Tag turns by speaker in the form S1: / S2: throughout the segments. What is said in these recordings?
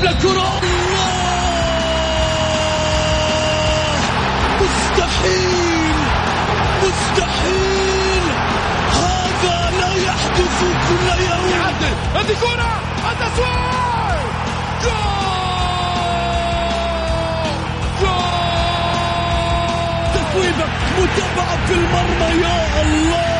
S1: يلعب للكرة مستحيل! مستحيل! هذا لا يحدث كل يوم.
S2: يعدل. هذه كرة! التسويق جول! جول!
S1: متابعة في المرمى يا الله!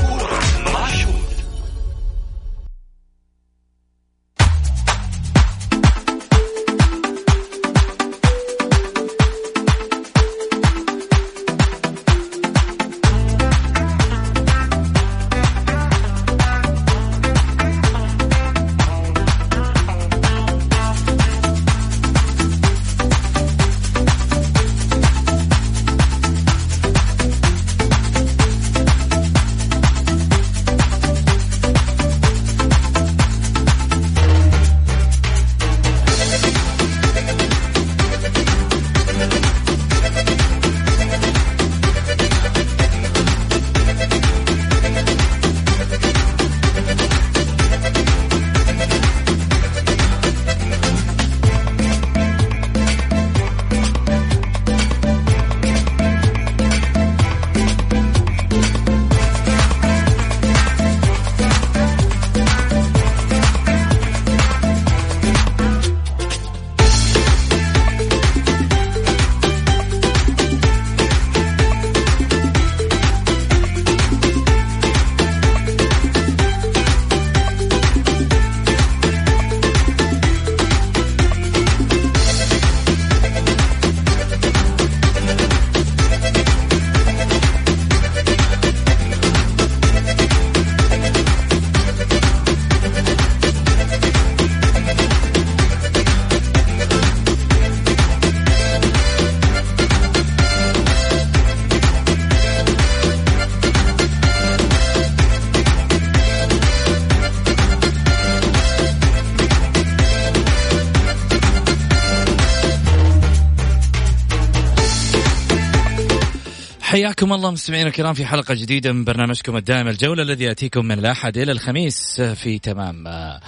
S3: حياكم الله مستمعينا الكرام في حلقة جديدة من برنامجكم الدائم الجولة الذي يأتيكم من الأحد إلى الخميس في تمام آه،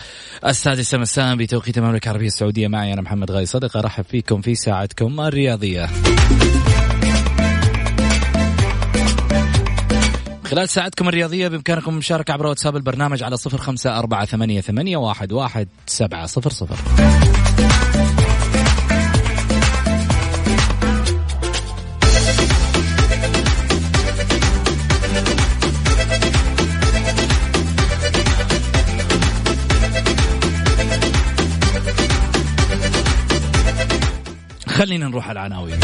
S3: السادسة مساء بتوقيت المملكة العربية السعودية. معي أنا محمد غاي صدقة أرحب فيكم في ساعتكم الرياضية. خلال ساعتكم الرياضية بإمكانكم المشاركة عبر واتساب البرنامج على صفر خمسة أربعة ثمانية, واحد, واحد سبعة صفر صفر. خلينا نروح على العناوين.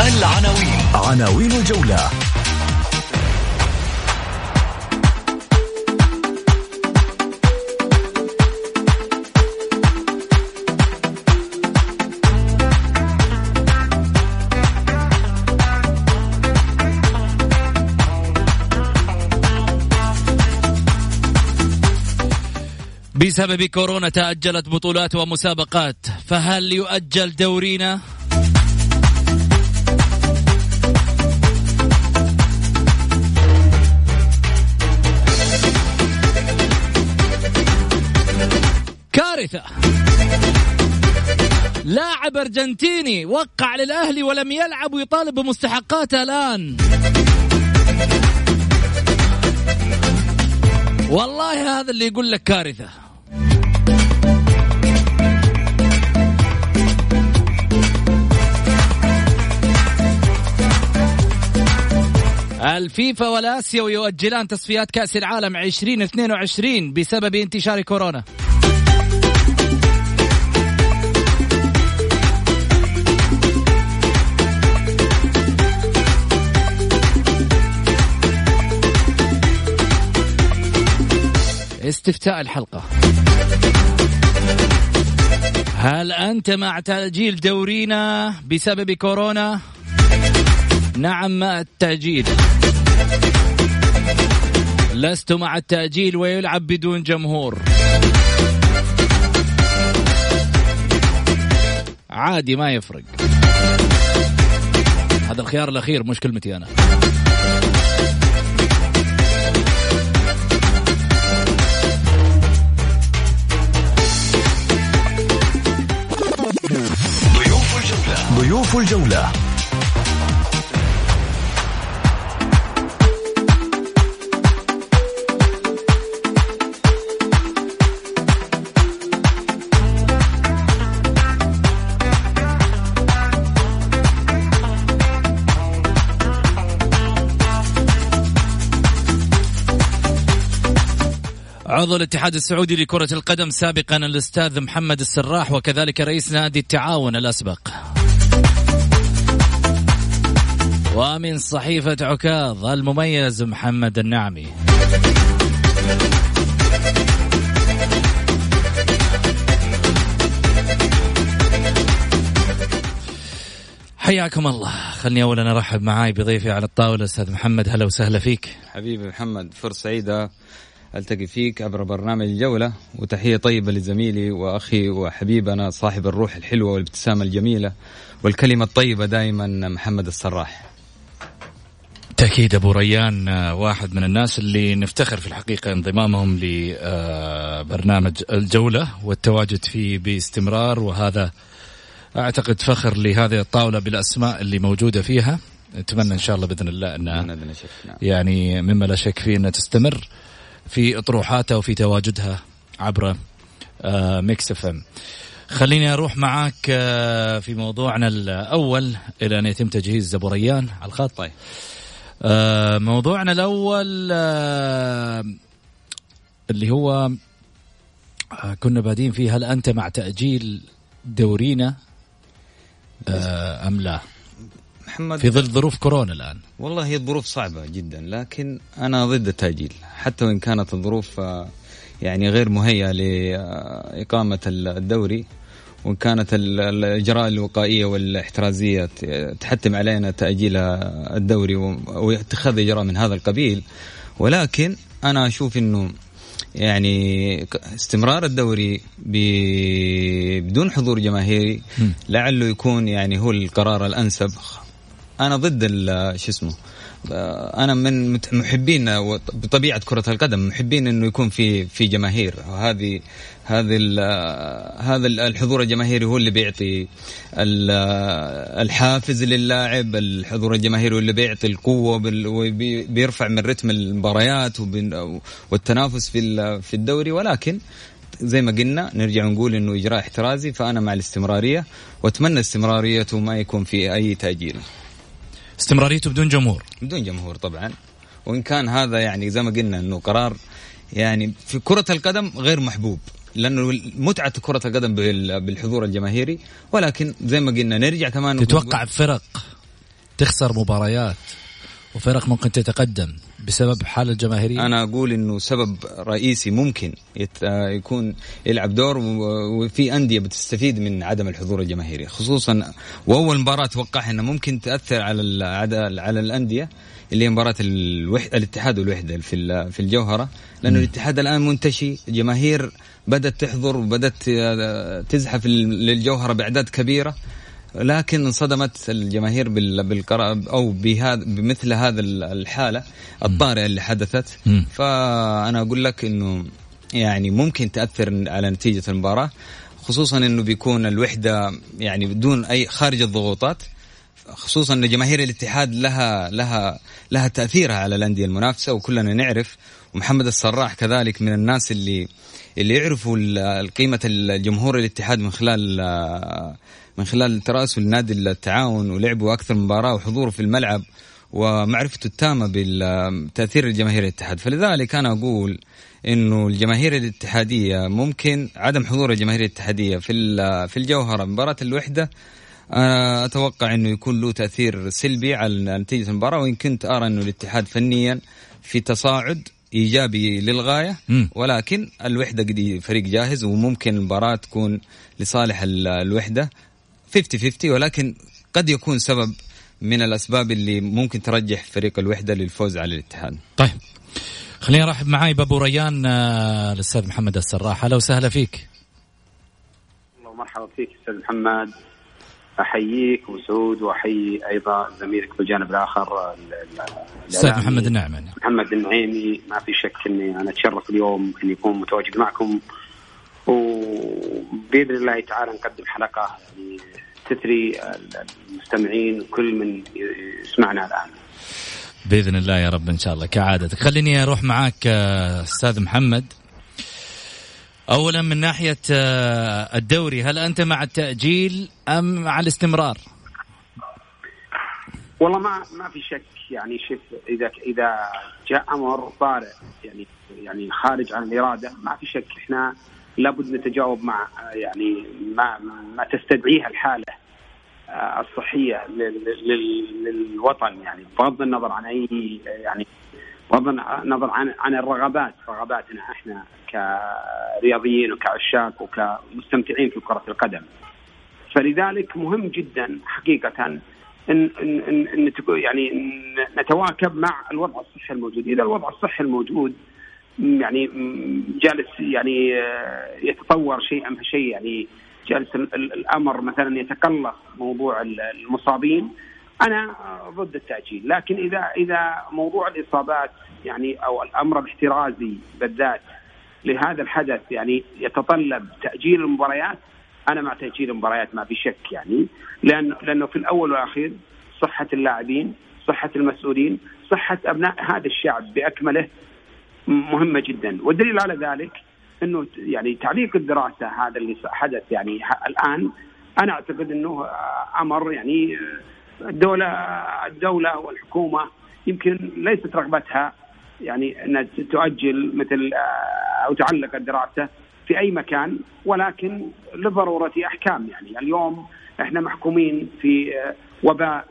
S4: العناوين. عناوين الجولة.
S3: بسبب كورونا تأجلت بطولات ومسابقات فهل يؤجل دورينا؟ كارثة. لاعب أرجنتيني وقع للأهلي ولم يلعب ويطالب بمستحقاته الآن. والله هذا اللي يقول لك كارثة. الفيفا والاسيوي يؤجلان تصفيات كأس العالم 2022 بسبب انتشار كورونا. استفتاء الحلقة. هل أنت مع تأجيل دورينا بسبب كورونا؟ نعم مع التأجيل. لست مع التأجيل ويلعب بدون جمهور. عادي ما يفرق. هذا الخيار الأخير مش كلمتي أنا.
S4: ضيوف الجولة.
S3: عضو الاتحاد السعودي لكرة القدم سابقا الأستاذ محمد السراح وكذلك رئيس نادي التعاون الأسبق. ومن صحيفة عكاظ المميز محمد النعمي. حياكم الله. خلني اولا أرحب معاي بضيفي على الطاولة أستاذ محمد. هلا وسهلا فيك.
S5: حبيبي محمد فرصة سعيدة. ألتقي فيك عبر برنامج الجولة. وتحية طيبة لزميلي وأخي وحبيبنا صاحب الروح الحلوة والابتسامة الجميلة والكلمة الطيبة دائما محمد السراح.
S3: تأكيد أبو ريان واحد من الناس اللي نفتخر في الحقيقة انضمامهم لبرنامج الجولة والتواجد فيه باستمرار. وهذا أعتقد فخر لهذه الطاولة بالأسماء اللي موجودة فيها. نتمنى إن شاء الله بإذن الله أنها
S5: نعم.
S3: يعني مما لا شك فيه أنها تستمر. في اطروحاتها وفي تواجدها عبر آه، Mix FM. خليني أروح معاك آه، في موضوعنا الأول إلى أن يتم تجهيز ابو ريان على الخط.
S5: طيب.
S3: آه، موضوعنا الأول اللي هو كنا بادين فيه هل أنت مع تأجيل دورينا؟ أم لا؟
S5: محمد
S3: في ظل ظروف كورونا الآن.
S5: والله هي الظروف صعبة جدا لكن أنا ضد التأجيل. حتى وإن كانت الظروف آه، يعني غير مهيئة لإقامة الدوري وإن كانت ال- الإجراء الوقائية والاحترازية ت- تحتم علينا تأجيل الدوري واتخاذ إجراء من هذا القبيل. ولكن أنا أشوف إنه يعني استمرار الدوري بدون حضور جماهيري لعله يكون يعني هو القرار الأنسب. أنا ضد شو اسمه أنا من محبين بطبيعة كرة القدم محبين إنه يكون في في جماهير. هذه آه، هذا ال- الحضور الجماهيري هو اللي بيعطي ال- الحافز للاعب الحضور الجماهيري هو اللي بيعطي القوة وبال- وبي- بيرفع من رتم المباريات والتنافس في في الدوري. ولكن زي ما قلنا نرجع نقول إنه إجراء احترازي فأنا مع الاستمرارية وأتمنى استمراريته ما يكون في أي تأجيل.
S3: استمراريته بدون جمهور.
S5: بدون جمهور طبعا. وإن كان هذا يعني زي ما قلنا إنه قرار يعني في كرة القدم غير محبوب لأنه متعة كرة القدم بال- بالحضور الجماهيري. ولكن زي ما قلنا نرجع كمان
S3: تتوقع فرق تخسر مباريات. وفرق ممكن تتقدم بسبب حالة الجماهيرية
S5: أنا أقول إنه سبب رئيسي ممكن يت... آه، يكون يلعب دور وفي أندية بتستفيد من عدم الحضور الجماهيري خصوصا وأول مباراة أتوقع انها ممكن تأثر على ال... على الأندية اللي هي مباراة الوح... الاتحاد والوحده في ال- في الجوهرة لأنه الاتحاد الآن منتشي جماهير بدأت تحضر وبدأت آه، تزحف لل- للجوهرة بأعداد كبيرة لكن انصدمت الجماهير بال- بالقرار أو بهذا بمثل هذا ال- الحالة الطارئة اللي حدثت. فأنا أقول لك إنه يعني ممكن تأثر على نتيجة المباراة خصوصا إنه بيكون الوحدة يعني بدون اي خارج الضغوطات. خصوصا إن جماهير الاتحاد لها لها لها تأثيرها على الأندية المنافسة وكلنا نعرف ومحمد السراح كذلك من الناس اللي اللي يعرفوا قيمة الجمهور الاتحاد من خلال من خلال تراسه لنادي التعاون ولعبه أكثر من مباراة وحضوره في الملعب ومعرفته التامة بتاثير الجماهير الاتحاد. فلذلك أنا أقول إنه الجماهير الاتحادية ممكن عدم حضور الجماهير الاتحادية في في الجوهرة. مباراة الوحدة أنا أتوقع أنه يكون له تأثير سلبي على نتيجة المباراة. وإن كنت أرى أنه الاتحاد فنيا في تصاعد إيجابي للغاية
S3: مم.
S5: ولكن الوحدة قد فريق جاهز وممكن المباراة تكون لصالح ال- الوحدة. 50 50 ولكن قد يكون سبب من الأسباب اللي ممكن ترجح فريق الوحدة للفوز على الاتحاد.
S3: طيب خليني ارحب معاي بابو ريان آه، الأستاذ محمد السراح. أهلا وسهلا فيك.
S6: الله مرحبا فيك أستاذ محمد. أحييك وسعود وأحيي أيضا زميلك بالجانب الآخر
S3: أستاذ محمد النعمي
S6: محمد النعيمي ما في شك إني أنا أتشرف اليوم إني أكون متواجد معكم. وبإذن الله تعالى نقدم حلقة يعني تثري المستمعين كل من يسمعنا الآن.
S3: بإذن الله يا رب إن شاء الله كعادتك. خليني أروح معاك آه، أستاذ محمد. اولا من ناحية آه، الدوري هل أنت مع التأجيل أم مع الاستمرار؟
S6: والله ما ما في شك يعني شوف إذا إذا جاء أمر طارئ يعني يعني خارج عن الإرادة ما في شك إحنا لابد نتجاوب مع يعني ما ما تستدعيها الحالة آه، الصحية للوطن. يعني بغض النظر عن أي يعني بغض النظر عن عن الرغبات. رغباتنا إحنا كرياضيين وكعشاق وكمستمتعين في كرة القدم. فلذلك مهم جدا حقيقه إن إن إن, يعني نتواكب مع الوضع الصحي الموجود، إذا الوضع الصحي الموجود يعني جالس يعني يتطور شيئا فشيء يعني جالس الأمر مثلا يتقلص موضوع المصابين. أنا ضد التأجيل. لكن إذا إذا موضوع الإصابات يعني أو الأمر الاحترازي بالذات لهذا الحدث يعني يتطلب تأجيل المباريات أنا مع تأجيل المباريات ما في شك يعني. لأن لأنه في الأول والأخير صحة اللاعبين صحة المسؤولين صحة أبناء هذا الشعب بأكمله مهمة جدا. والدليل على ذلك إنه يعني تعليق الدراسة هذا اللي حدث يعني الآن أنا أعتقد إنه أمر يعني الدولة الدولة والحكومة يمكن ليست رغبتها يعني ان تؤجل مثل أو تعلق الدراسة في أي مكان ولكن لضرورة أحكام. يعني اليوم إحنا محكومين في وباء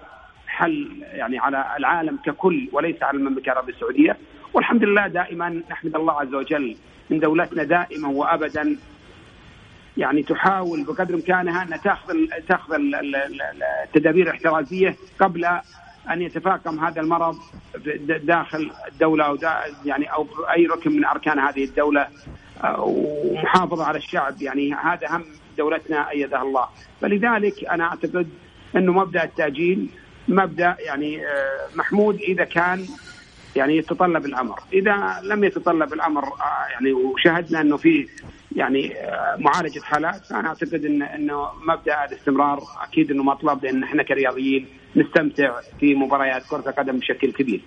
S6: حل يعني على العالم ككل وليس على المملكة العربية السعودية. والحمد لله دائما نحمد الله عز وجل من دولتنا دائما وابدا. يعني تحاول بقدر إمكانها أن تأخذ تأخذ التدابير الاحترازية قبل أن يتفاقم هذا المرض داخل الدولة أو يعني أو أي ركن من أركان هذه الدولة ومحافظة على الشعب. يعني هذا هم دولتنا أيدها الله. فلذلك أنا أعتقد أنه مبدأ التأجيل مبدأ يعني آه، محمود إذا كان يعني يتطلب الأمر، إذا لم يتطلب الأمر آه، يعني وشاهدنا إنه في يعني آه، معالجة حالات أنا أعتقد ان إنه مبدأ الاستمرار أكيد إنه مطلب لأن إحنا كرياضيين نستمتع في مباريات كرة القدم بشكل كبير.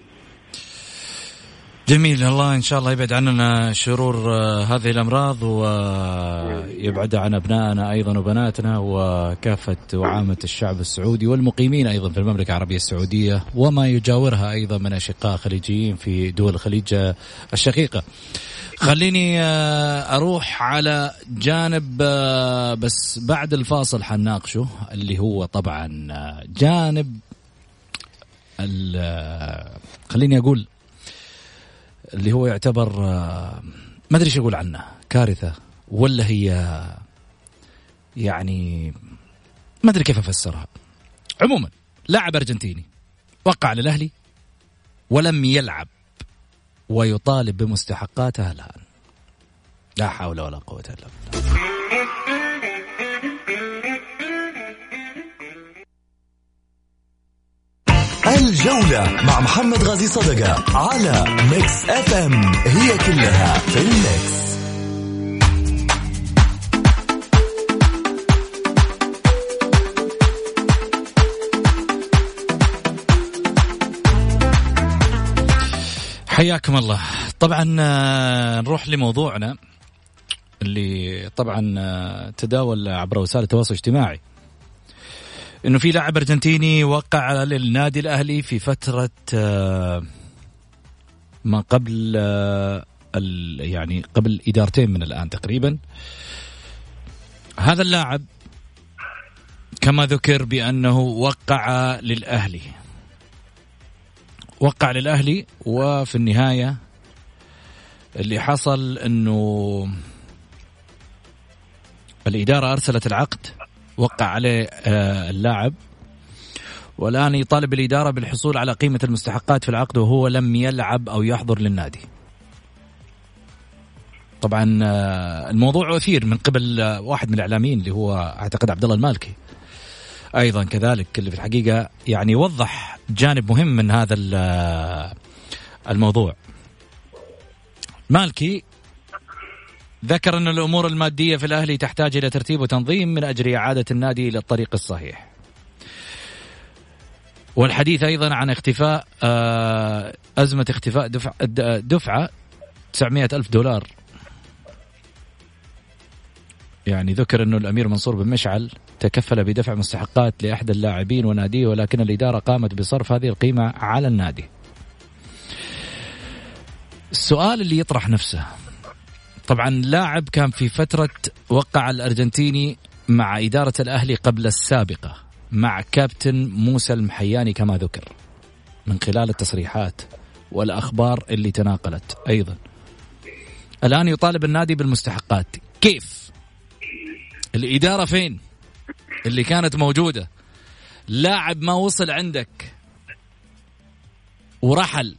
S3: جميل الله إن شاء الله يبعد عننا شرور آه، هذه الأمراض ويبعد عن أبنائنا أيضا وبناتنا وكافة وعامة الشعب السعودي والمقيمين أيضا في المملكة العربية السعودية وما يجاورها أيضا من أشقاء خليجيين في دول الخليج الشقيقة. خليني آه، أروح على جانب آه، بس بعد الفاصل حناقشه اللي هو طبعا جانب خليني أقول اللي هو يعتبر آه، ما أدري إيش أقول عنه. كارثة. ولا هي يعني ما أدري كيف أفسرها. عموما لاعب أرجنتيني وقع للأهلي ولم يلعب ويطالب بمستحقاته الآن. لا حول ولا قوة إلا بالله.
S4: الجولة مع محمد غازي صدقة على Mix FM هي كلها in the mix.
S3: حياكم الله. طبعا آه، نروح لموضوعنا اللي طبعا آه، تداول عبر وسائل التواصل الاجتماعي. إنه في لاعب أرجنتيني وقع للنادي الأهلي في فترة آه، ما قبل آه، يعني قبل إدارتين من الآن تقريبا. هذا اللاعب كما ذكر بأنه وقع للأهلي. وقع للأهلي وفي النهاية اللي حصل إنه الإدارة أرسلت العقد وقع عليه آه، اللاعب. والآن يطالب الإدارة بالحصول على قيمة المستحقات في العقد وهو لم يلعب أو يحضر للنادي. طبعا آه، الموضوع أثير من قبل آه، واحد من الإعلاميين اللي هو أعتقد عبد الله المالكي. أيضا كذلك اللي في الحقيقة يعني وضح جانب مهم من هذا الموضوع. مالكي ذكر أن الأمور المادية في الأهلي تحتاج إلى ترتيب وتنظيم من أجل إعادة النادي إلى الطريق الصحيح. والحديث أيضا عن اختفاء آه، أزمة اختفاء دفع دفعة 900 ألف دولار. يعني ذكر أنه الأمير منصور بن مشعل تكفل بدفع مستحقات لأحد اللاعبين وناديه ولكن الإدارة قامت بصرف هذه القيمة على النادي. السؤال اللي يطرح نفسه طبعا لاعب كان في فترة وقع الأرجنتيني مع إدارة الأهلي قبل السابقة مع كابتن موسى المحياني كما ذكر من خلال التصريحات والأخبار اللي تناقلت أيضا. الآن يطالب النادي بالمستحقات. كيف؟ الإدارة فين؟ اللي كانت موجودة. لاعب ما وصل عندك. ورحل.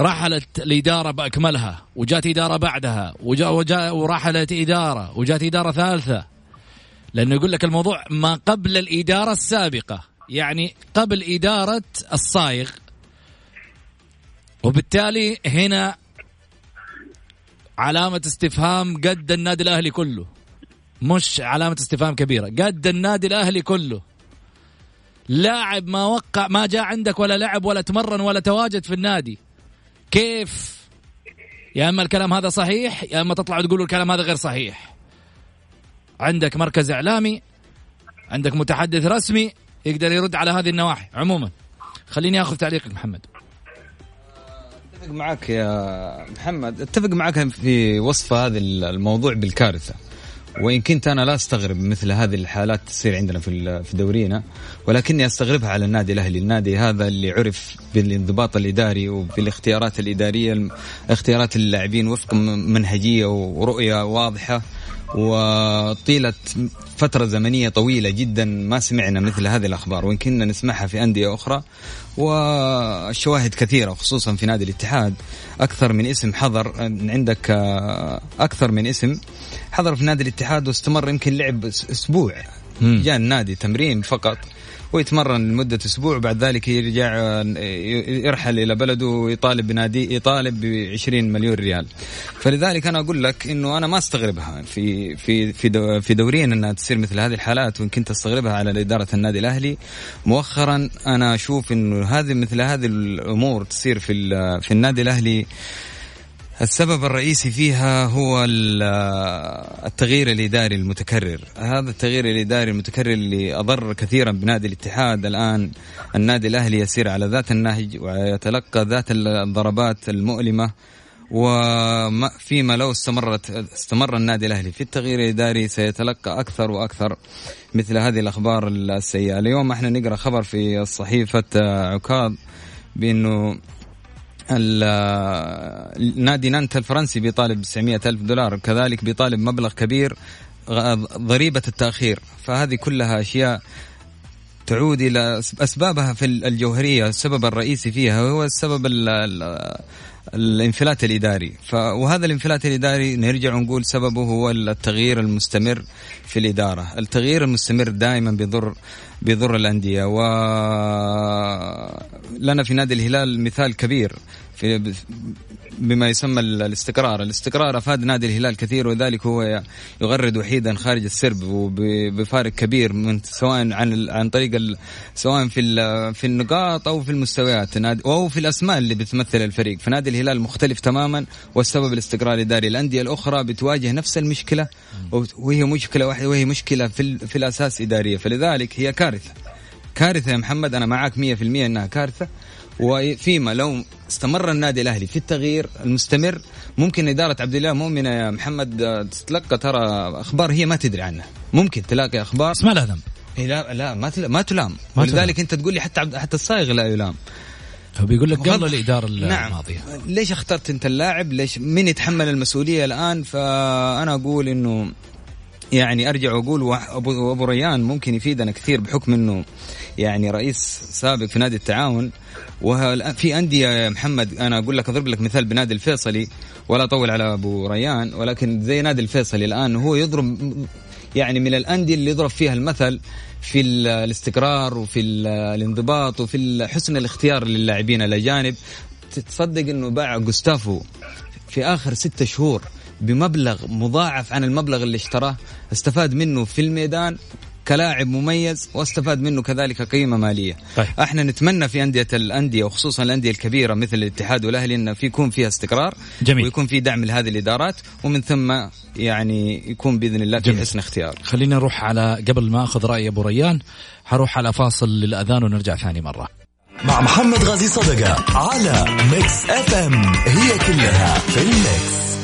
S3: رحلت الإدارة بأكملها وجات إدارة بعدها وجا وجا ورحلت إدارة وجات إدارة ثالثة. لأنه يقول لك الموضوع ما قبل الإدارة السابقة يعني قبل إدارة الصايغ. وبالتالي هنا علامة استفهام قد النادي الأهلي كله. مش علامة استفهام كبيرة قد النادي الأهلي كله. لاعب ما وقع ما جاء عندك ولا لعب ولا تمرن ولا تواجد في النادي. كيف؟ يا أما الكلام هذا صحيح يا أما تطلعوا تقولوا الكلام هذا غير صحيح. عندك مركز إعلامي عندك متحدث رسمي يقدر يرد على هذه النواحي. عموما خليني آخذ تعليقك محمد.
S5: أتفق معك يا محمد أتفق معك في وصف هذا الموضوع بالكارثة. وإن كنت أنا لا أستغرب مثل هذه الحالات تصير عندنا في في دورينا ولكني أستغربها على النادي الأهلي، النادي هذا اللي عرف بالانضباط الإداري وبالاختيارات الإدارية اختيارات اللاعبين وفق منهجية ورؤية واضحة وطيلة فترة زمنية طويلة جدا ما سمعنا مثل هذه الأخبار. وإن كنا نسمعها في أندية أخرى والشواهد كثيرة خصوصا في نادي الاتحاد. أكثر من اسم حضر عندك أكثر من اسم حضر في نادي الاتحاد واستمر يمكن لعب أسبوع. جاء النادي تمرين فقط. ويتمرن لمدة أسبوع بعد ذلك يرجع يرحل إلى بلده ويطالب بنادي يطالب ب 20 مليون ريال. فلذلك أنا أقول لك إنه أنا ما أستغربها في في في في دورينا أنها تصير مثل هذه الحالات وإن كنت أستغربها على إدارة النادي الأهلي. مؤخرا أنا أشوف إنه هذه مثل هذه الأمور تصير في في النادي الأهلي السبب الرئيسي فيها هو التغيير الإداري المتكرر، هذا التغيير الإداري المتكرر اللي أضر كثيرا بنادي الاتحاد الآن. النادي الأهلي يسير على ذات النهج ويتلقى ذات الضربات المؤلمة وفيما لو استمرت استمر النادي الأهلي. في التغيير الإداري سيتلقى أكثر وأكثر مثل هذه الأخبار السيئة، اليوم إحنا نقرأ خبر في صحيفة عكاظ بأنه نادي نانت الفرنسي بيطالب 900 ألف دولار كذلك بيطالب مبلغ كبير ضريبة التأخير. فهذه كلها أشياء تعود إلى أسبابها في الجوهرية السبب الرئيسي فيها هو السبب الانفلات الإداري. ف وهذا الانفلات الإداري نرجع ونقول سببه هو التغيير المستمر في الإدارة. التغيير المستمر دائما بيضر بيضر الأندية. و لنا في نادي الهلال مثال كبير. في بما يسمى الاستقرار. الاستقرار أفاد نادي الهلال كثير وذلك هو يغرد وحيدا خارج السرب وبفارق كبير من سواء عن عن طريق سواء في في النقاط أو في المستويات. أو في الأسماء اللي بتمثل الفريق. فنادي الهلال مختلف تماما والسبب الاستقرار الإداري الأندية الأخرى بتواجه نفس المشكلة وهي مشكلة واحدة وهي مشكلة في, في الأساس إدارية. فلذلك هي كارثة. كارثة يا محمد أنا معك 100% أنها كارثة. وفيما لو استمر النادي الأهلي في التغيير المستمر ممكن إدارة عبد الله مؤمنة يا محمد تتلقى ترى أخبار هي ما تدري عنها. ممكن تلاقي أخبار؟
S3: ما لها ذنب
S5: لا لا ما ما تلام. ولذلك أنت تقول لي حتى حتى الصايغ لا يلام.
S3: هو بيقول لك قبل الإدارة نعم. الماضية.
S5: ليش اخترت أنت اللاعب؟ ليش مين يتحمل المسؤولية الآن؟ فأنا أقول إنه يعني أرجع وأقول ابو أبو ريان ممكن يفيدنا كثير بحكم إنه يعني رئيس سابق في نادي التعاون وفي أندية محمد أنا أقول لك أضرب لك مثال بنادي الفيصلي ولا أطول على أبو ريان ولكن زي نادي الفيصلي الآن هو يضرب يعني من الأندية اللي يضرب فيها المثل في الاستقرار وفي الانضباط وفي حسن الاختيار للاعبين الاجانب تصدق إنه باع جوستافو في آخر ستة شهور بمبلغ مضاعف عن المبلغ اللي اشتراه استفاد منه في الميدان كلاعب مميز واستفاد منه كذلك قيمة مالية. طيب. إحنا نتمنى في أندية الأندية وخصوصا الأندية الكبيرة مثل الاتحاد والأهلي إنه في يكون فيها استقرار جميل. ويكون في دعم لهذه الإدارات ومن ثم يعني يكون بإذن الله في حسن اختيار.
S3: خلينا نروح على قبل ما أخذ رأي أبو ريان حروح على فاصل للأذان ونرجع ثاني مرة.
S4: مع محمد غازي صدقة على Mix FM هي كلها في الميكس.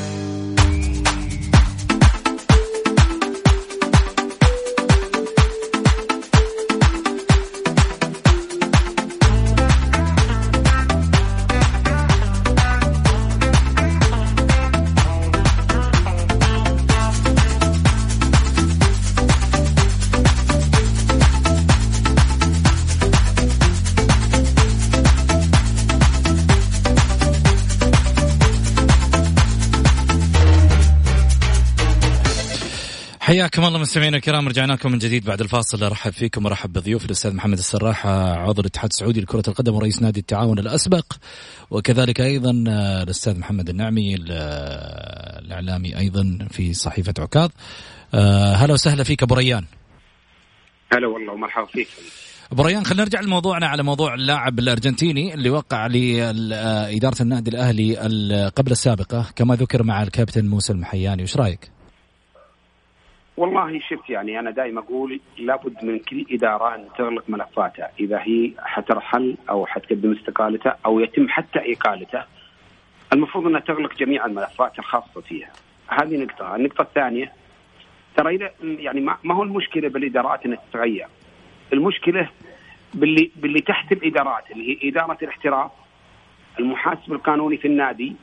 S3: حياكم الله مستمعينا الكرام رجعنا لكم من جديد بعد الفاصل. أرحب فيكم ورحب بضيوف الأستاذ محمد السراح عضو الاتحاد السعودي لكرة القدم ورئيس نادي التعاون الأسبق وكذلك أيضا الأستاذ محمد النعمي الإعلامي أيضا في صحيفة عكاظ. هلا وسهلا فيك أبو ريان.
S6: هلا والله ومرحبا فيك.
S3: أبو ريان خلينا نرجع لموضوعنا على موضوع اللاعب الأرجنتيني اللي وقع لإدارة النادي الأهلي قبل السابقة كما ذكر مع الكابتن موسى المحياني. وش رأيك؟
S6: والله شفت يعني أنا دائما أقول لابد من كل إدارة أن تغلق ملفاتها إذا هي حترحل أو حتقدم استقالتها أو يتم حتى إقالته. المفروض أنها تغلق جميع الملفات الخاصة فيها. هذه نقطة. النقطة الثانية ترى يعني ما هو المشكلة بالإدارات إنها تتغير؟ المشكلة باللي باللي تحت الإدارات اللي هي إدارة الاحتراف المحاسب القانوني في النادي.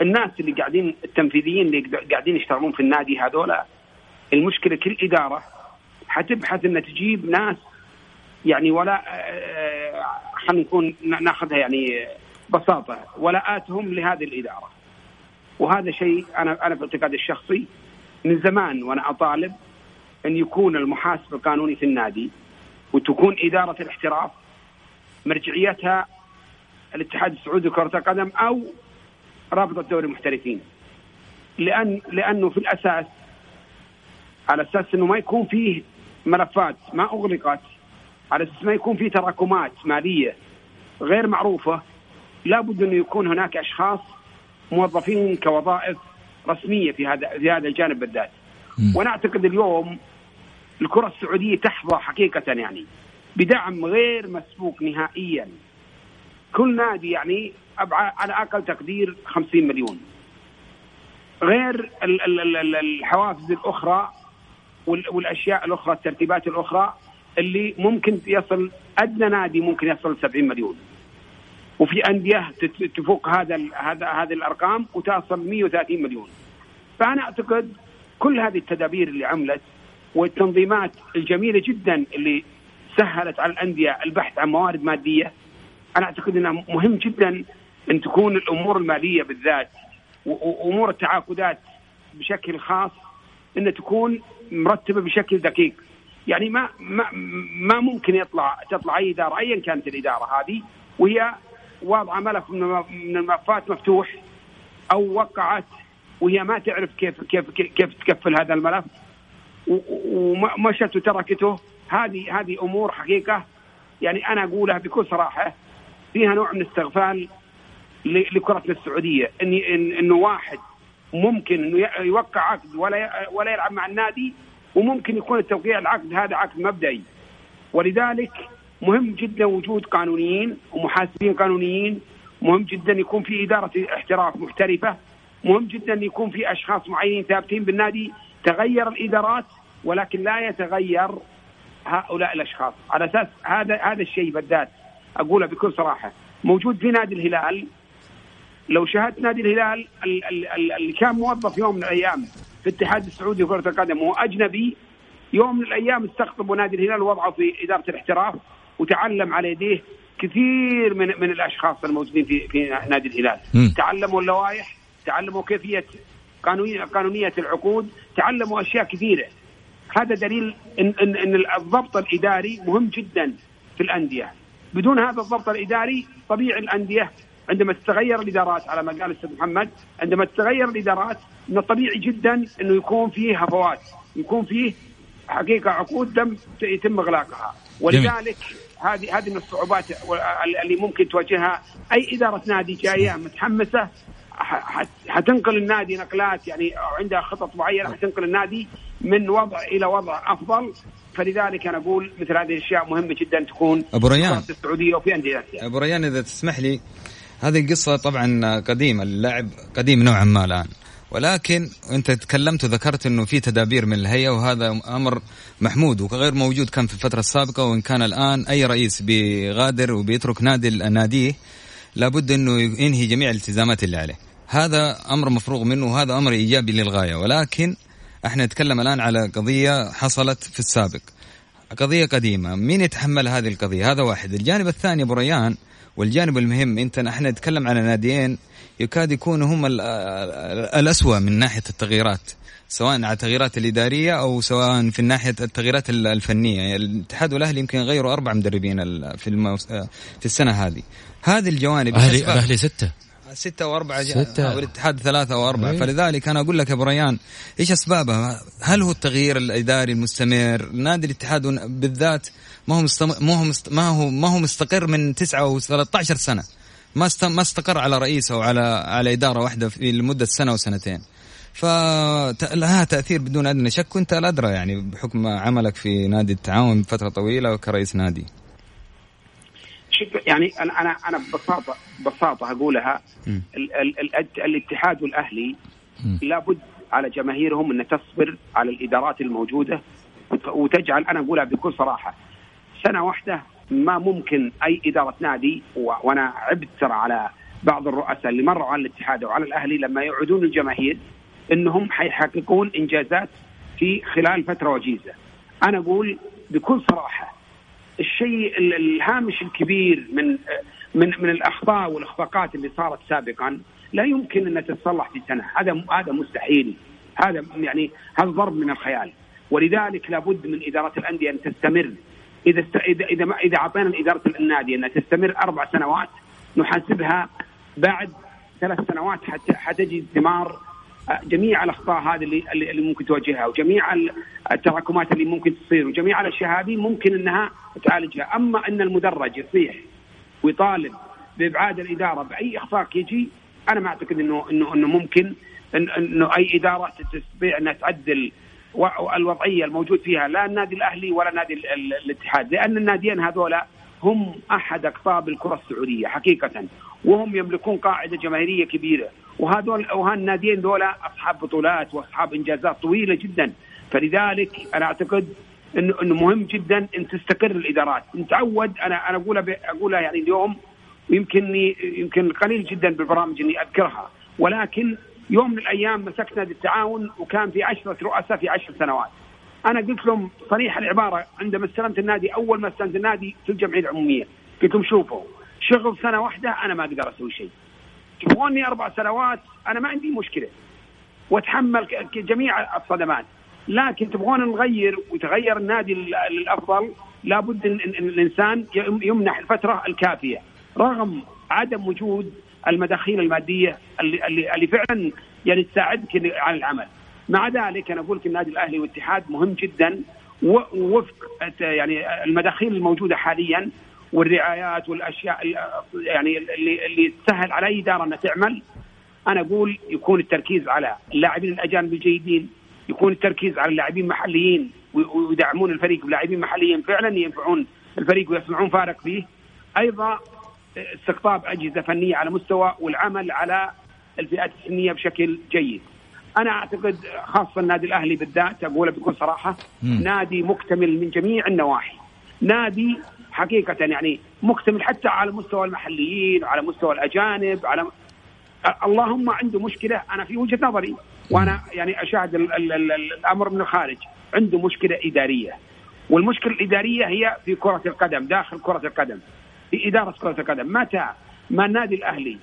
S6: الناس اللي قاعدين التنفيذيين اللي قاعدين يشتغلون في النادي هذولا المشكلة كل إدارة حتبحث ان تجيب ناس يعني ولا آه، خلينا نكون ناخذها يعني بساطة ولاءاتهم لهذه الإدارة. وهذا شيء أنا أنا باعتقادي الشخصي من زمان وأنا أطالب أن يكون المحاسب القانوني في النادي وتكون إدارة الاحتراف مرجعيتها الاتحاد السعودي لكرة القدم أو رابطة دوري المحترفين. لأن لأنه في الأساس على أساس إنه ما يكون فيه ملفات ما أغلقت على أساس ما يكون فيه تراكمات مالية غير معروفة لابد إنه يكون هناك أشخاص موظفين كوظائف رسمية في هذا في هذا الجانب بالذات. وأنا أعتقد اليوم الكرة السعودية تحظى حقيقة يعني بدعم غير مسبوق نهائيا. كل نادي يعني على أقل تقدير 50 مليون. غير الحوافز الأخرى والأشياء الأخرى الترتيبات الأخرى اللي ممكن يصل أدنى نادي ممكن يصل 70 مليون. وفي أندية تفوق هذا هذا هذه الأرقام وتصل 130 مليون. فأنا أعتقد كل هذه التدابير اللي عملت والتنظيمات الجميلة جدا اللي سهلت على الأندية البحث عن موارد مادية أنا أعتقد إنها مهم جدا إن تكون الأمور المالية بالذات وأمور التعاقدات بشكل خاص ان تكون مرتبة بشكل دقيق. يعني ما ما ما ممكن يطلع تطلع أي إدارة ايا كانت الإدارة هذه وهي واضعة ملف من الملفات مفتوح أو وقعت وهي ما تعرف كيف كيف كيف تكفل هذا الملف ومشت وتركته. هذه هذه أمور حقيقة. يعني أنا أقولها بكل صراحة فيها نوع من الاستغفال لكرتنا السعودية. ان إنه واحد ممكن إنه يوقع عقد ولا ولا يلعب مع النادي وممكن يكون التوقيع العقد هذا عقد مبدئي. ولذلك مهم جدا وجود قانونيين ومحاسبين قانونيين مهم جدا يكون في إدارة احتراف محترفة مهم جدا يكون في أشخاص معينين ثابتين بالنادي. تغير الإدارات ولكن لا يتغير هؤلاء الأشخاص. على أساس هذا هذا الشيء بالذات أقولها بكل صراحة. موجود في نادي الهلال لو شاهدت نادي الهلال اللي كان موظف يوم من الأيام في الاتحاد السعودي لكره القدم وهو أجنبي يوم من الأيام استقطبوا نادي الهلال ووضعوا في إدارة الاحتراف وتعلم على يديه كثير من من الأشخاص الموجودين في في نادي الهلال.
S3: مم.
S6: تعلموا اللوائح تعلموا كيفية قانونيه قانونية العقود تعلموا أشياء كثيرة. هذا دليل ان ان, إن الضبط الإداري مهم جدا في الأندية. بدون هذا الضبط الإداري طبيعي الأندية عندما تتغير الإدارات على ما قال الأستاذ محمد عندما تتغير الإدارات من الطبيعي جدا إنه يكون فيه هفوات يكون فيه حقيقة عقود لم يتم إغلاقها. ولذلك هذه هذه من الصعوبات اللي ممكن تواجهها أي إدارة نادي جاية متحمسة حتنقل النادي نقلات يعني عندها خطط معينة حتنقل النادي من وضع إلى وضع أفضل. فلذلك أنا أقول مثل هذه الأشياء مهمة جدا تكون
S5: أبو ريان.
S6: في السعودية وفي أندية آسيا.
S5: أبو ريان إذا تسمح لي هذه القصة طبعا قديمة اللاعب قديم نوعا ما الآن. ولكن أنت تكلمت وذكرت إنه في تدابير من الهيئة وهذا أمر محمود وغير موجود كان في الفترة السابقة وإن كان الآن أي رئيس بيغادر وبيترك نادي ناديه لابد إنه ينهي جميع الالتزامات اللي عليه. هذا أمر مفروغ منه وهذا أمر إيجابي للغاية. ولكن إحنا نتكلم الآن على قضية حصلت في السابق. قضية قديمة. مين يتحمل هذه القضية؟ هذا واحد. الجانب الثاني أبو ريان والجانب المهم انت إحنا نتكلم على ناديين يكاد يكونوا هم ال- الأسوأ من ناحية التغييرات سواء على التغييرات الإدارية أو سواء في ناحية التغييرات ال- الفنية. يعني الاتحاد والأهلي يمكن يغيروا أربع مدربين في الموس... في السنة هذه. هذه الجوانب
S3: أهلي
S5: بالنسبة-
S3: الأهلي ستة.
S5: ستة وأربعة
S3: ستة.
S5: والاتحاد ثلاثة وأربعة.
S3: أي.
S5: فلذلك أنا أقول لك يا أبو ريان إيش أسبابها؟ هل هو التغيير الإداري المستمر؟ نادي الاتحاد بالذات ما هو مستم... ما هو مست... ما هو ما هو مستقر من 9 أو 13 سنة. ما است... ما استقر على رئيس أو على على إدارة واحدة في لمدة سنة وسنتين. فلها تأثير بدون أدنى شك وأنت الأدرى يعني بحكم عملك في نادي التعاون فترة طويلة وكرئيس نادي.
S6: شوف يعني أنا أنا أنا ببساطه ببساطة
S5: أقولها.
S6: ال ال ال الاتحاد
S3: والأهلي.
S6: لابد على جماهيرهم أن تصبر على الإدارات الموجودة وت- وتجعل أنا أقولها بكل صراحة سنة واحدة ما ممكن أي إدارة نادي وأنا عبت ترى على بعض الرؤساء اللي مروا على الاتحاد وعلى الأهلي لما يوعدون الجماهير إنهم حيحققون إنجازات في خلال فترة وجيزة. أنا أقول بكل صراحة الشيء ال- الهامش الكبير من من من الأخطاء والإخفاقات اللي صارت سابقا لا يمكن انها تتصلح في سنة، هذا هذا مستحيل، هذا يعني هذا ضرب من الخيال، ولذلك لابد من إدارة الأندية أن تستمر. إذا است... إذا إذا ما إذا أعطينا إدارة النادي انها تستمر أربع سنوات نحاسبها بعد ثلاث سنوات حتى حتجد ثمار جميع الأخطاء هذه اللي اللي ممكن تواجهها وجميع ال- التراكمات اللي ممكن تصير وجميع الأشياء هذه ممكن إنها تعالجها، أما إن المدرج يصيح ويطالب بإبعاد الإدارة بأي اخفاق يجي أنا ما أعتقد انه انه إنه ممكن إنه أي إدارة تستطيع إنها تعدل الوضعية الموجود فيها لا النادي الأهلي ولا نادي ال- ال- الاتحاد لأن الناديين هذولا هم أحد أقطاب الكرة السعودية حقيقة وهم يملكون قاعدة جماهيرية كبيرة. وهذول وهالناديين ذولا أصحاب بطولات وأصحاب إنجازات طويلة جدا. فلذلك أنا أعتقد انه إنه مهم جدا أن تستقر الإدارات. نتعود أنا أنا اقولها أقولها يعني اليوم ويمكن يمكن قليل جدا بالبرامج إني أذكرها. ولكن يوم من الأيام مسكت نادي التعاون وكان في عشرة رؤساء في عشر سنوات. أنا قلت لهم صريح العبارة عندما استلمت النادي أول ما استلمت النادي في الجمعية العمومية. قلت لهم شوفوا شغل سنة واحدة أنا ما أقدر أسوي شيء. تبغوني أربع سنوات أنا ما عندي مشكلة. وأتحمل جميع الصدمات. لكن تبغون نغير ويتغير النادي لل- للافضل لابد ان الإنسان يم- يمنح الفترة الكافية. رغم عدم وجود المداخيل المادية اللي اللي, اللي فعلا يعني تساعدك على العمل. مع ذلك أنا أقول لك النادي الأهلي والاتحاد مهم جدا ووفق يعني المداخيل الموجودة حاليا والرعايات والأشياء ال- يعني اللي اللي تسهل على أي إدارة إنها تعمل أنا أقول يكون التركيز على اللاعبين الأجانب الجيدين يكون التركيز على اللاعبين المحليين ويدعمون الفريق بلاعبين محليين فعلا ينفعون الفريق ويصنعون فارق فيه. أيضا استقطاب أجهزة فنية على مستوى والعمل على الفئات السنية بشكل جيد. أنا أعتقد خاصة النادي الأهلي بالذات اقولها بكل صراحة
S3: مم.
S6: نادي مكتمل من جميع النواحي. نادي حقيقة يعني مكتمل حتى على مستوى المحليين وعلى مستوى الأجانب على اللهم عنده مشكلة أنا في وجهة نظري وأنا يعني أشاهد ال ال ال ال الأمر من الخارج عنده مشكلة إدارية. والمشكلة الإدارية هي في كرة القدم داخل كرة القدم في إدارة كرة القدم. متى؟ ما النادي الأهلي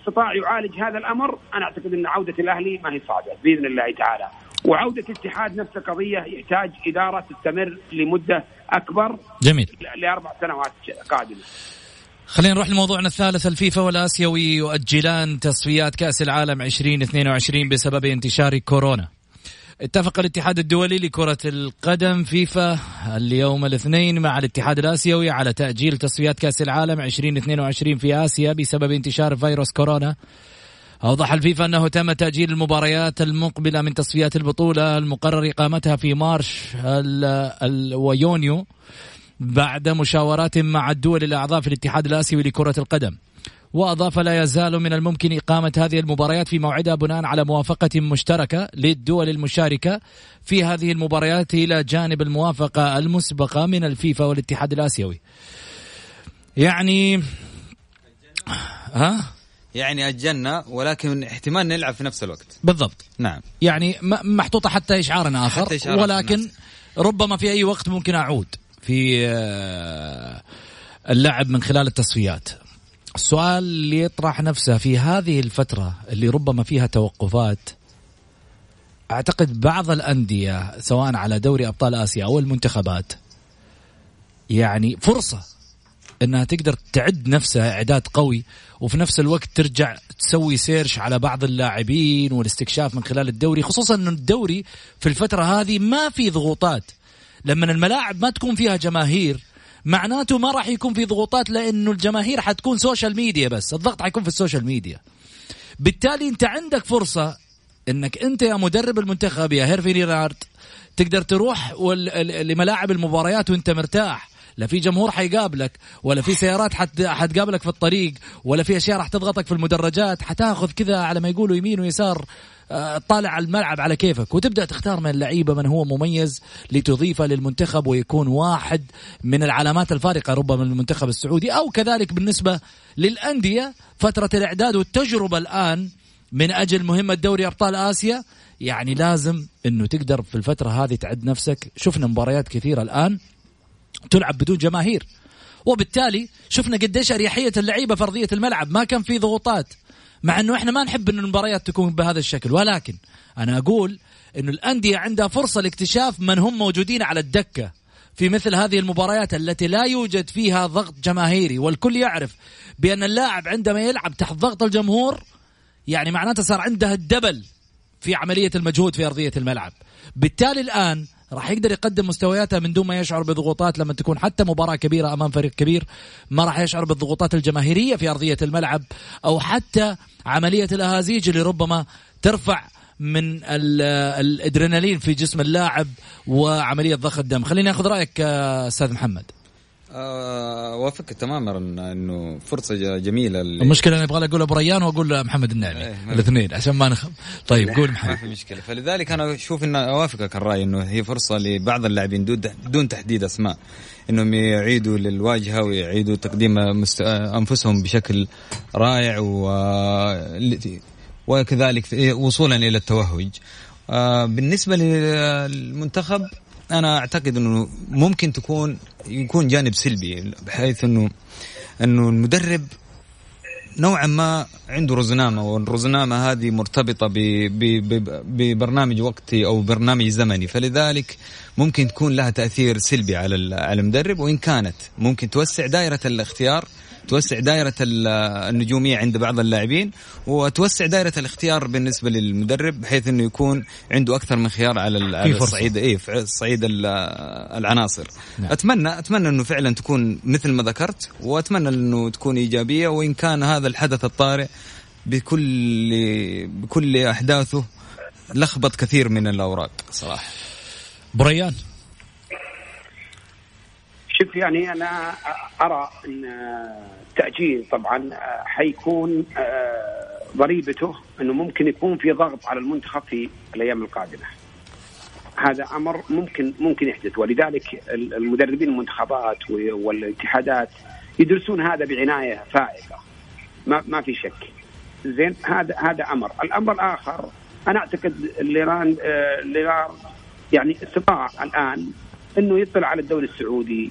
S6: استطاع يعالج هذا الأمر؟ أنا أعتقد أن عودة الأهلي ما هي صعبة بإذن الله تعالى. وعودة الاتحاد نفس القضية يحتاج إدارة تستمر لمدة أكبر
S3: جميل.
S6: لأربع سنوات قادمة.
S3: خلينا نروح لموضوعنا الثالث. الفيفا والآسيوي يؤجلان تصفيات كأس العالم 2022 بسبب انتشار كورونا. اتفق الاتحاد الدولي لكرة القدم فيفا اليوم الاثنين مع الاتحاد الآسيوي على تأجيل تصفيات كأس العالم 2022 في آسيا بسبب انتشار فيروس كورونا. أوضح الفيفا أنه تم تأجيل المباريات المقبلة من تصفيات البطولة المقرر إقامتها في مارس ويونيو بعد مشاورات مع الدول الأعضاء في الاتحاد الآسيوي لكرة القدم. وأضاف لا يزال من الممكن إقامة هذه المباريات في موعدها بناء على موافقة مشتركة للدول المشاركة في هذه المباريات إلى جانب الموافقة المسبقة من الفيفا والاتحاد الآسيوي. يعني
S5: ها؟ يعني أجلنا ولكن احتمال نلعب في نفس الوقت.
S3: بالضبط.
S5: نعم.
S3: يعني محطوطة حتى إشعار آخر حتى إشعار ولكن ربما في أي وقت ممكن أعود في آه، اللعب من خلال التصفيات. السؤال اللي يطرح نفسه في هذه الفترة اللي ربما فيها توقفات أعتقد بعض الأندية سواء على دوري أبطال آسيا أو المنتخبات يعني فرصة إنها تقدر تعد نفسها إعداد قوي وفي نفس الوقت ترجع تسوي سيرش على بعض اللاعبين والاستكشاف من خلال الدوري خصوصا إنه الدوري في الفترة هذه ما في ضغوطات. لما الملاعب ما تكون فيها جماهير معناته ما راح يكون في ضغوطات لأنه الجماهير حتكون social media بس الضغط حيكون في ال social media بالتالي أنت عندك فرصة إنك أنت يا مدرب المنتخب يا هيرفي رينارد تقدر تروح لملاعب المباريات وأنت مرتاح. لا في جمهور حيقابلك ولا في سيارات حت حتقابلك في الطريق ولا في أشياء راح تضغطك في المدرجات حتاخذ كذا على ما يقولوا يمين ويسار طالع على الملعب على كيفك وتبدأ تختار من اللعيبة من هو مميز لتضيفه للمنتخب ويكون واحد من العلامات الفارقة ربما للمنتخب السعودي أو كذلك بالنسبة للأندية فترة الإعداد والتجربة الآن من أجل مهمة دوري أبطال آسيا يعني لازم إنه تقدر في الفترة هذه تعد نفسك. شفنا مباريات كثيرة الآن. تلعب بدون جماهير. وبالتالي شفنا قديش أريحية اللعيبة في ارضيه الملعب. ما كان في ضغوطات. مع إنه إحنا ما نحب ان المباريات تكون بهذا الشكل. ولكن أنا أقول إنه الأندية عندها فرصة لاكتشاف من هم موجودين على الدكة. في مثل هذه المباريات التي لا يوجد فيها ضغط جماهيري. والكل يعرف بأن اللاعب عندما يلعب تحت ضغط الجمهور يعني معناته صار عنده الدبل في عملية المجهود في أرضية الملعب. بالتالي الآن راح يقدر يقدم مستوياته من دون ما يشعر بضغوطات لما تكون حتى مباراة كبيرة أمام فريق كبير. ما راح يشعر بالضغوطات الجماهيرية في أرضية الملعب أو حتى عملية الأهازيج اللي ربما ترفع من الأدرينالين في جسم اللاعب وعملية ضخ الدم. خليني آخذ رأيك أستاذ محمد.
S5: اوافقك تماما إنه فرصة جميلة
S3: اللي المشكلة أنا أبغى أقول ابو ريان واقول محمد النعمي إيه الاثنين عشان ما نخ... طيب قول محمد.
S5: ما في مشكلة. فلذلك أنا أشوف إن أوافقك الرأي إنه هي فرصة لبعض اللاعبين دون تحديد أسماء إنهم يعيدوا للواجهة ويعيدوا تقديم مست... أنفسهم بشكل رائع و وكذلك وصولا إلى التوهج. آه، بالنسبة للمنتخب أنا أعتقد إنه ممكن تكون يكون جانب سلبي بحيث انه إنه المدرب نوعا ما عنده رزنامة والرزنامة هذه مرتبطة ببرنامج وقتي أو برنامج زمني. فلذلك ممكن تكون لها تأثير سلبي على المدرب وإن كانت ممكن توسع دائرة الاختيار توسع دائرة النجومية عند بعض اللاعبين وتوسع دائرة الاختيار بالنسبة للمدرب بحيث إنه يكون عنده أكثر من خيار على على الصعيد في صعيد العناصر. نعم. اتمنى أتمنى إنه فعلا تكون مثل ما ذكرت وأتمنى إنه تكون إيجابية وإن كان هذا الحدث الطارئ بكل بكل أحداثه لخبط كثير من الأوراق صراحة.
S3: بريان.
S6: شوف يعني أنا أرى إن التأجيل طبعا حيكون آه، ضريبته إنه ممكن يكون في ضغط على المنتخب في الأيام القادمة. هذا أمر ممكن ممكن يحدث ولذلك المدربين المنتخبات والاتحادات يدرسون هذا بعناية فائقة. ما ما في شك. زين هذا هذا أمر، الأمر الآخر أنا أعتقد ليران آه، ليران يعني استطاع الآن إنه يطلع على الدوري السعودي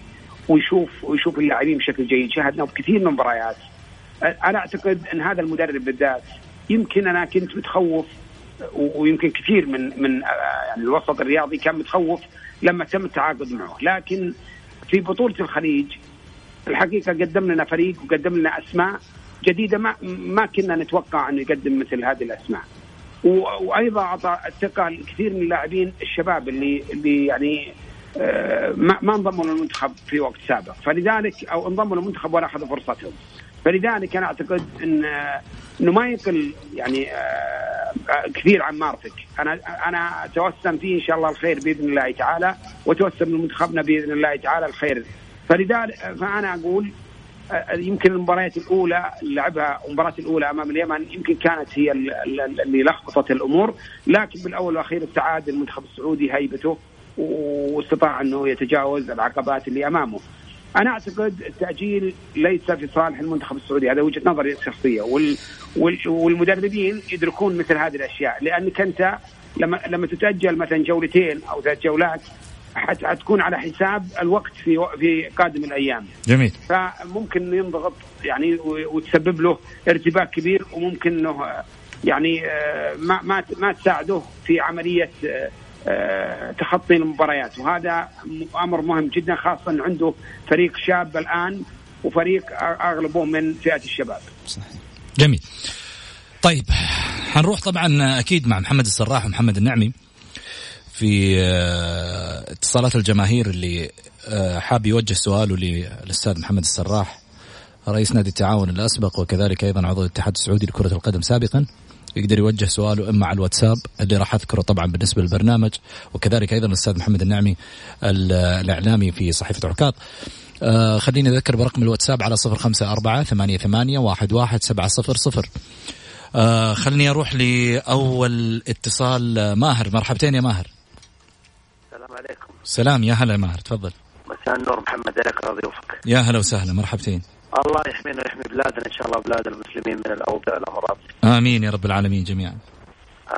S6: ويشوف ويشوف اللاعبين بشكل جيد. شاهدنا بكثير من المباريات أنا أعتقد إن هذا المدرب بالذات يمكن أنا كنت متخوف ويمكن كثير من من يعني الوسط الرياضي كان متخوف لما تم التعاقد معه. لكن في بطولة الخليج الحقيقة قدم لنا فريق وقدم لنا أسماء جديدة ما ما كنا نتوقع انه يقدم مثل هذه الأسماء. وأيضا أعطى الثقة لكثير من اللاعبين الشباب اللي اللي يعني آه، ما ما انضموا للمنتخب في وقت سابق. فلذلك أو انضموا للمنتخب ولا أخذوا فرصتهم. فلذلك أنا أعتقد إن آه، إنه ما يقل يعني آه، كثير عن مارتك أنا أنا أتوسم فيه إن شاء الله الخير بإذن الله تعالى وأتوسم لمنتخبنا بإذن الله تعالى الخير. فلذلك فأنا أقول يمكن المباريات الأولى لعبها المباراة الأولى أمام اليمن يمكن كانت هي اللي لخبطت الأمور. لكن بالأول والأخير ابتعاد المنتخب السعودي هيبته. واستطاع انه يتجاوز العقبات اللي امامه. أنا اعتقد التأجيل ليس في صالح المنتخب السعودي هذا وجهة نظري الشخصية وال والمدربين يدركون مثل هذه الأشياء لأنك أنت لما لما تتأجل مثلا جولتين أو ثلاث جولات حتكون على حساب الوقت في في قادم الأيام.
S3: جميل.
S6: فممكن ينضغط يعني وتسبب له ارتباك كبير وممكن إنه يعني آه، ما ما ما تساعده في عملية آه، تخطي المباريات وهذا أمر مهم جدا خاصه عنده فريق شاب الآن وفريق أغلبه من فئة الشباب.
S3: صحيح. جميل. طيب حنروح طبعا أكيد مع محمد السراح ومحمد النعمي في آه، اتصالات الجماهير اللي آه، حاب يوجه سؤاله للأستاذ محمد السراح رئيس نادي التعاون الأسبق وكذلك أيضا عضو الاتحاد السعودي لكرة القدم سابقا يقدر يوجه سؤاله إما على الواتساب اللي راح أذكره طبعا بالنسبة للبرنامج وكذلك أيضا الأستاذ محمد النعمي الإعلامي في صحيفة عكاظ آه خليني أذكر برقم الواتساب على صفر خمسة أربعة ثمانية ثمانية واحد واحد سبعة صفر صفر. آه خليني أروح لأول اتصال ماهر مرحبتين يا ماهر.
S7: السلام عليكم.
S3: سلام يا هلا ماهر تفضل.
S7: مساء النور محمد عليك الله يوفقك
S3: يا هلا وسهلا مرحبتين.
S7: الله يحمينا ويحمي بلادنا إن شاء الله بلاد المسلمين من الاوبئه والأمراض.
S3: آمين يا رب العالمين جميعا.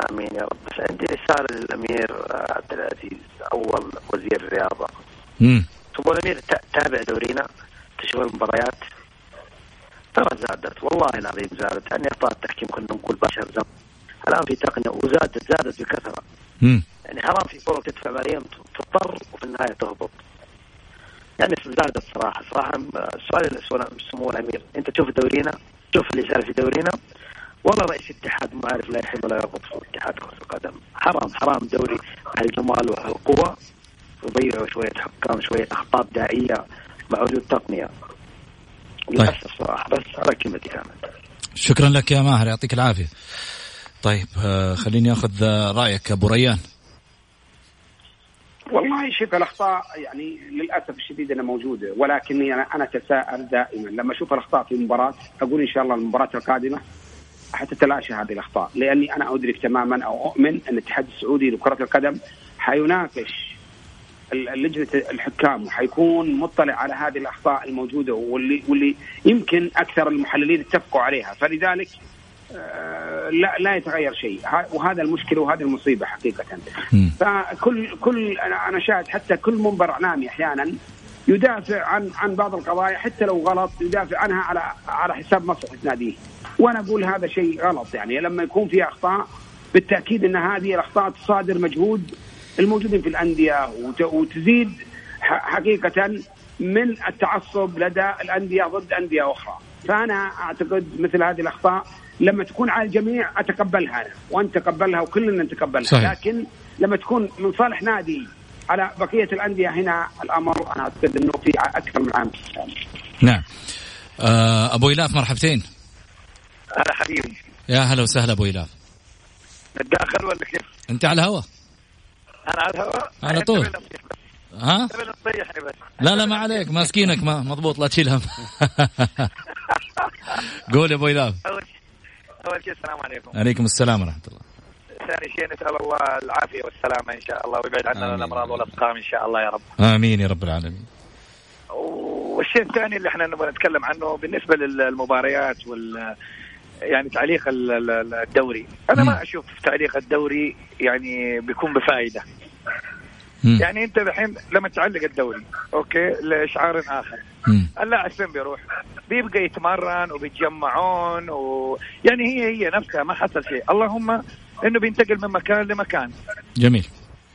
S7: آمين يا رب. بس عندي رسالة للأمير عبد العزيز أول وزير الرياضة.
S3: امم
S7: تبغى الامير تابع دورينا تشوف المباريات ترى زادت. والله العظيم زادت. يعني اخطاء التحكيم كنا نقول بشر زم الآن في تقنية وزادت زادت بكثرة.
S3: امم
S7: يعني حرام في كرة تدفع ملايين تضطر وفي النهاية تهبط. يعني زادت صراحة صراحة السؤال سمو الامير أنت تشوف دورينا؟ شوف اللي صار في دورينا؟ والله رئيس الاتحاد ما عارف لا يحب ولا يربط في اتحاد كرة القدم. حرام حرام دوري هالجمال وهالقوه يضيعوا شوية حكام شوية اخطاء دائيه مع وجود تقنية. للأسف طيب. صراحة. بس هذا كلمتي كانت
S3: شكرا لك يا ماهر يعطيك العافية. طيب آه، خليني أخذ رأيك أبو ريان.
S6: شوف الأخطاء يعني للأسف الشديد أنها موجودة ولكني أنا أنا اتساءل دائما. لما أشوف الأخطاء في المباراة أقول إن شاء الله المباراة القادمة حتتلاشى هذه الأخطاء لأني أنا أدرك تماما أو أؤمن أن الاتحاد السعودي لكرة القدم حيناقش لجنه الحكام وحيكون مطلع على هذه الأخطاء الموجودة واللي واللي يمكن أكثر المحللين اتفقوا عليها. فلذلك لا لا يتغير شيء. وهذا المشكلة وهذه المصيبة حقيقة. فكل كل أنا أنا شاهد حتى كل منبر أعلامي أحيانا يدافع عن عن بعض القضايا حتى لو غلط يدافع عنها على على حساب مصلحة ناديه. وأنا أقول هذا شيء غلط يعني. لما يكون في أخطاء بالتأكيد إن هذه الأخطاء تصادر مجهود الموجودين في الأندية وتزيد حقيقة من التعصب لدى الأندية ضد أندية أخرى. فأنا أعتقد مثل هذه الأخطاء لما تكون على الجميع أتقبلها أنا وأنت تقبلها وكلنا نتقبلها. صحيح. لكن لما تكون من صالح نادي على بقية الأندية هنا الأمر أنا أعتقد إنه في أكثر من عام.
S3: نعم. آه أبو إلاف مرحبتين.
S7: هلا حبيبي.
S3: يا هلا وسهلا أبو إلاف.
S7: الداخل ولا كيف؟
S3: أنت على الهواء
S7: أنا على الهواء
S3: على طول. ها؟ لا لا ما عليك. ماسكينك ما مضبوط لا تشيل هم قول يا أبو إلاف.
S7: أول شيء السلام عليكم.
S3: عليكم السلام ورحمة الله.
S7: ثاني شيء نسأل الله العافية والسلامة إن شاء الله ويبعد عنا الأمراض والأسقام إن شاء الله يا رب.
S3: آمين يا رب العالمين.
S7: والشيء الثاني اللي إحنا نبغى نتكلم عنه بالنسبة للمباريات وال يعني تعليق الدوري. أنا ما أشوف تعليق الدوري يعني بيكون بفائدة.
S8: مم. يعني انت الحين لما تعلق الدوري أوكي لاشعار آخر. اللاعب فين بيروح؟ بيبقى يتمرن وبيتجمعون و يعني هي هي نفسها ما حصل شيء. اللهم إنه بينتقل من مكان لمكان.
S3: جميل.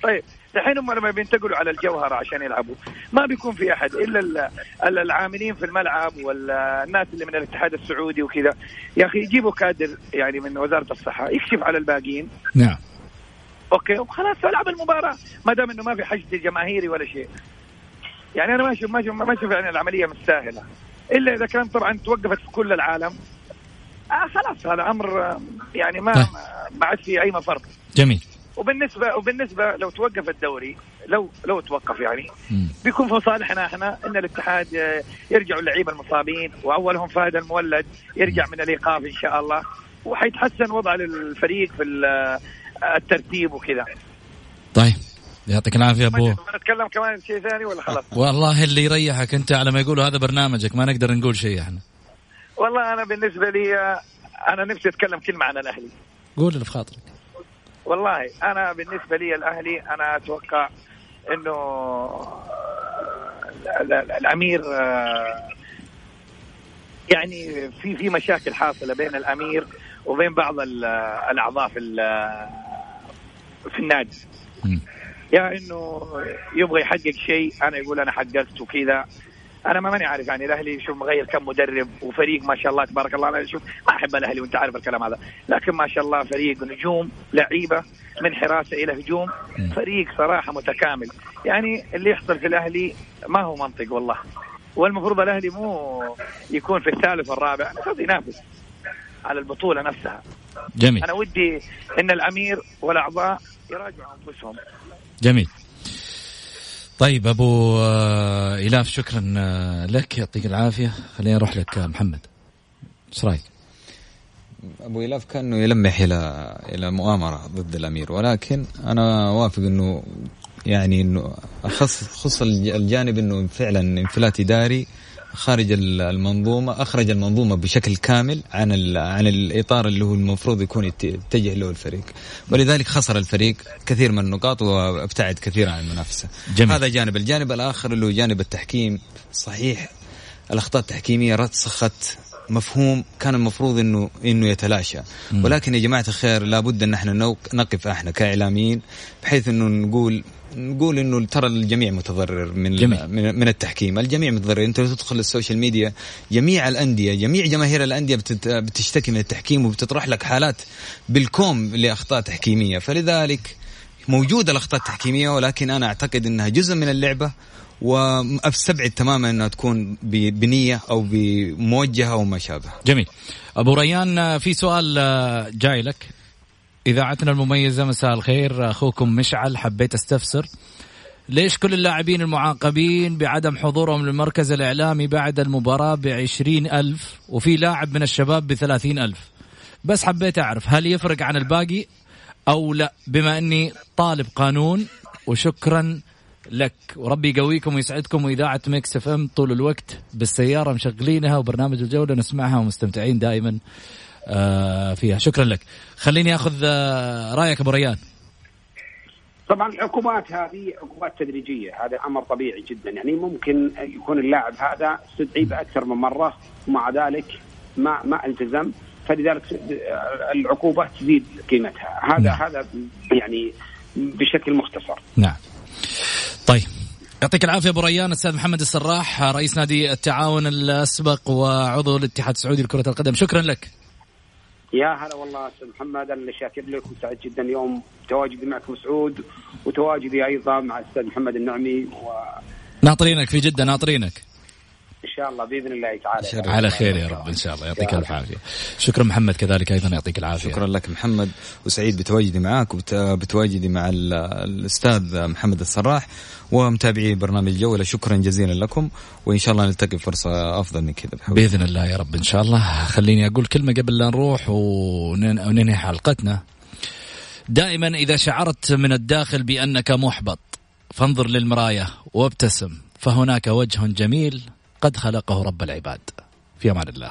S8: طيب الحين هم لما بينتقلوا على الجوهرة عشان يلعبوا ما بيكون في أحد إلا العاملين في الملعب والناس اللي من الاتحاد السعودي وكذا. يا أخي يجيبوا كادر يعني من وزارة الصحة يكشف على الباقيين.
S3: نعم.
S8: أوكي وخلاص ألعب المباراة. ما دام إنه ما في حشد جماهيري ولا شيء. يعني أنا ما أشوف ما أشوف ما أشوف يعني العملية مش سهله إلا إذا كان طبعا توقفت في كل العالم آه خلاص هذا أمر يعني ما طيب. ما عاد في أي مفر.
S3: جميل.
S8: وبالنسبه وبالنسبة لو توقف الدوري لو لو توقف يعني م. بيكون في صالحنا إحنا إن الاتحاد يرجعوا اللعيبة المصابين وأولهم فهد المولد يرجع من الإيقاف إن شاء الله. وحيتحسن وضع الفريق في الترتيب وكذا.
S3: طيب يعطيك العافية أبو.
S8: نتكلم كمان شيء ثاني ولا خلاص؟
S3: والله اللي يريحك أنت على ما يقولوا هذا برنامجك ما نقدر نقول شيء إحنا.
S8: والله أنا بالنسبة لي أنا نفسي أتكلم كلمة عن الأهلي.
S3: قول اللي في خاطرك.
S8: والله أنا بالنسبة لي الأهلي أنا أتوقع إنه الأمير يعني في في مشاكل حاصلة بين الأمير وبين بعض الأعضاء في في النادي. يا إنه يبغى يحقق شيء أنا يقول أنا حققت وكذا أنا ما ماني عارف يعني الأهلي شوف مغير كم مدرب وفريق ما شاء الله تبارك الله. أنا شوف ما أحب الأهلي وأنت عارف الكلام هذا. لكن ما شاء الله فريق نجوم لعيبة من حراسة إلى هجوم فريق صراحة متكامل. يعني اللي يحصل في الأهلي ما هو منطق والله. والمفروض الأهلي مو يكون في الثالث والرابع. المفروض ينافس. على البطولة نفسها.
S3: جميل.
S8: أنا ودي إن الأمير والأعضاء يراجعوا أنفسهم.
S3: جميل. طيب أبو آه، إلاف شكرا آه، لك. يعطيك العافية. خليني أروح لك آه، محمد. إيش رأيك؟
S5: أبو إلاف كأنه يلمح إلى إلى مؤامرة ضد الأمير. ولكن أنا وافق إنه يعني إنه أخص خص الجانب إنه فعلا انفلات إداري خارج المنظومة أخرج المنظومة بشكل كامل عن عن الإطار اللي هو المفروض يكون يتجه له الفريق. ولذلك خسر الفريق كثير من النقاط وابتعد كثيرا عن المنافسة. جميل. هذا جانب. الجانب الآخر اللي هو جانب التحكيم. صحيح الأخطاء التحكيمية رسخت مفهوم كان المفروض انه إنه يتلاشى. ولكن يا جماعة الخير لابد إن إحنا نقف إحنا كإعلاميين بحيث إنه نقول نقول إنه ترى الجميع متضرر من جميل. من التحكيم، الجميع متضرر، أنت لو تدخل ال social media جميع الأندية، جميع جماهير الأندية بتشتكي من التحكيم وبتطرح لك حالات بالكوم لأخطاء تحكيمية، فلذلك موجودة الأخطاء التحكيمية ولكن أنا أعتقد إنها جزء من اللعبة واستبعد تماما إنها تكون بنية أو بموجهة أو ما شابه.
S3: جميل. أبو ريان في سؤال جاي لك إذاعتنا المميزة مساء الخير. أخوكم مشعل حبيت أستفسر. ليش كل اللاعبين المعاقبين بعدم حضورهم للمركز الإعلامي بعد المباراة بعشرين ألف وفي لاعب من الشباب بثلاثين ألف؟ بس حبيت أعرف هل يفرق عن الباقي أو لا؟ بما أني طالب قانون وشكرا لك. وربي يقويكم ويسعدكم وإذاعة Mix FM طول الوقت بالسيارة مشغلينها وبرنامج الجولة نسمعها ومستمتعين دائما. فيها. شكرا لك. خليني أخذ آه، رأيك أبو ريان.
S6: طبعا العقوبات هذه عقوبات تدريجية. هذا أمر طبيعي جدا. يعني ممكن يكون اللاعب هذا استدعي أكثر من مرة ومع ذلك ما ما التزم. فلذلك العقوبة تزيد قيمتها. هذا نعم. هذا يعني بشكل مختصر.
S3: نعم. طيب. يعطيك العافية أبو ريان أستاذ محمد السراح رئيس نادي التعاون الأسبق وعضو الاتحاد السعودي لكرة القدم. شكرا لك.
S6: يا هلا والله أستاذ محمد أنا شاكر لك وسعيد جدا اليوم. تواجدي معكم سعود وتواجدي أيضا مع الاستاذ محمد النعمي و...
S3: ناطرينك في جدة ناطرينك.
S6: إن شاء الله بإذن الله تعالى.
S3: على خير يا رب إن شاء الله. يعطيك الف عافية. شكرا محمد كذلك أيضا يعطيك العافية.
S5: شكرا لك محمد. وسعيد بتواجدي معك وبتواجدي مع الأستاذ محمد السراح ومتابعي برنامج الجولة. شكرا جزيلا لكم وإن شاء الله نلتقي فرصة أفضل من كذا.
S3: بإذن الله يا رب إن شاء الله. خليني أقول كلمة قبل لا نروح وننهي حلقتنا. دائما إذا شعرت من الداخل بأنك محبط فانظر للمراية وابتسم فهناك وجه جميل قد خلقه رب العباد. في أمان الله.